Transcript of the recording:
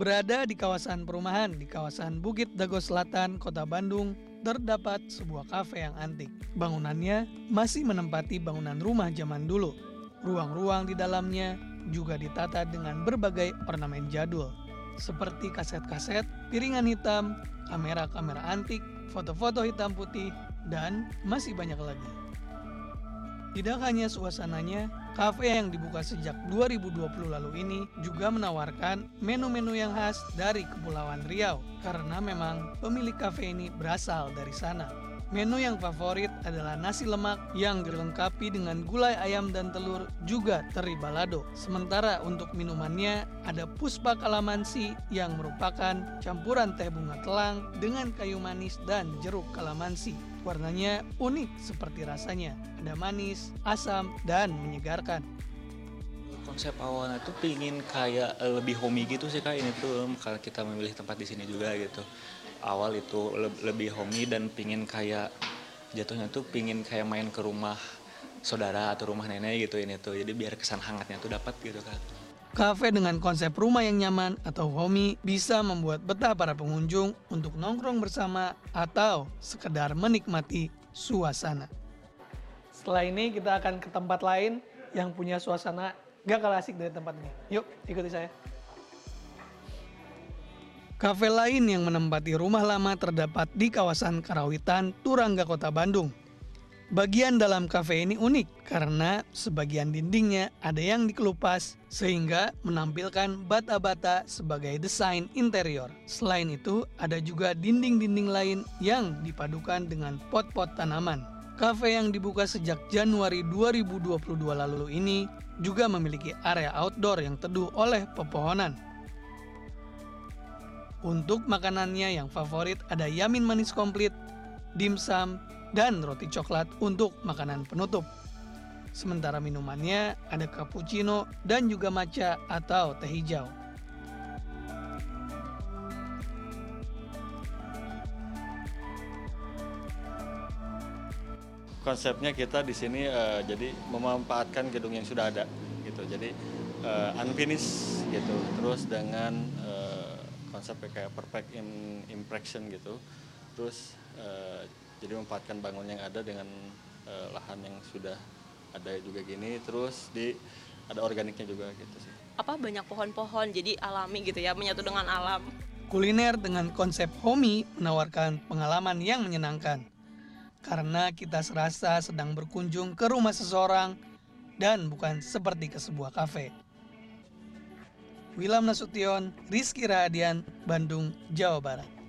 Berada di kawasan perumahan di kawasan Bukit Dago Selatan, Kota Bandung, terdapat sebuah kafe yang antik. Bangunannya masih menempati bangunan rumah zaman dulu. Ruang-ruang di dalamnya juga ditata dengan berbagai ornamen jadul, seperti kaset-kaset, piringan hitam, kamera-kamera antik, foto-foto hitam putih, dan masih banyak lagi. Tidak hanya suasananya, kafe yang dibuka sejak 2020 lalu ini juga menawarkan menu-menu yang khas dari Kepulauan Riau karena memang pemilik kafe ini berasal dari sana. Menu yang favorit adalah nasi lemak yang dilengkapi dengan gulai ayam dan telur juga teri balado. Sementara untuk minumannya ada puspa kalamansi yang merupakan campuran teh bunga telang dengan kayu manis dan jeruk kalamansi. Warnanya unik seperti rasanya, ada manis, asam, dan menyegarkan. Konsep awalnya tuh pingin kayak eh, lebih homey gitu sih kak ini tuh kalau kita memilih tempat di sini juga gitu. Awal itu le- lebih homey dan pingin kayak jatuhnya tuh pingin kayak main ke rumah saudara atau rumah nenek gitu ini tuh. Jadi biar kesan hangatnya tuh dapat gitu kak. Kafe dengan konsep rumah yang nyaman atau homey bisa membuat betah para pengunjung untuk nongkrong bersama atau sekedar menikmati suasana. Setelah ini kita akan ke tempat lain yang punya suasana gak kalah asik dari tempat ini. Yuk, ikuti saya. Kafe lain yang menempati rumah lama terdapat di kawasan Karawitan, Turangga, Kota Bandung. Bagian dalam kafe ini unik karena sebagian dindingnya ada yang dikelupas sehingga menampilkan bata-bata sebagai desain interior. Selain itu, ada juga dinding-dinding lain yang dipadukan dengan pot-pot tanaman. Kafe yang dibuka sejak Januari 2022 lalu ini juga memiliki area outdoor yang teduh oleh pepohonan. Untuk makanannya yang favorit ada yamin manis komplit, dimsum, dan roti coklat untuk makanan penutup. Sementara minumannya ada cappuccino dan juga matcha atau teh hijau. konsepnya kita di sini eh, jadi memanfaatkan gedung yang sudah ada gitu jadi eh, unfinished gitu terus dengan eh, konsep kayak perfect im- impression gitu terus eh, jadi memanfaatkan bangun yang ada dengan eh, lahan yang sudah ada juga gini terus di ada organiknya juga gitu sih apa banyak pohon-pohon jadi alami gitu ya menyatu dengan alam Kuliner dengan konsep homey menawarkan pengalaman yang menyenangkan. Karena kita serasa sedang berkunjung ke rumah seseorang dan bukan seperti ke sebuah kafe. Wilam Nasution, Rizky Radian, Bandung, Jawa Barat.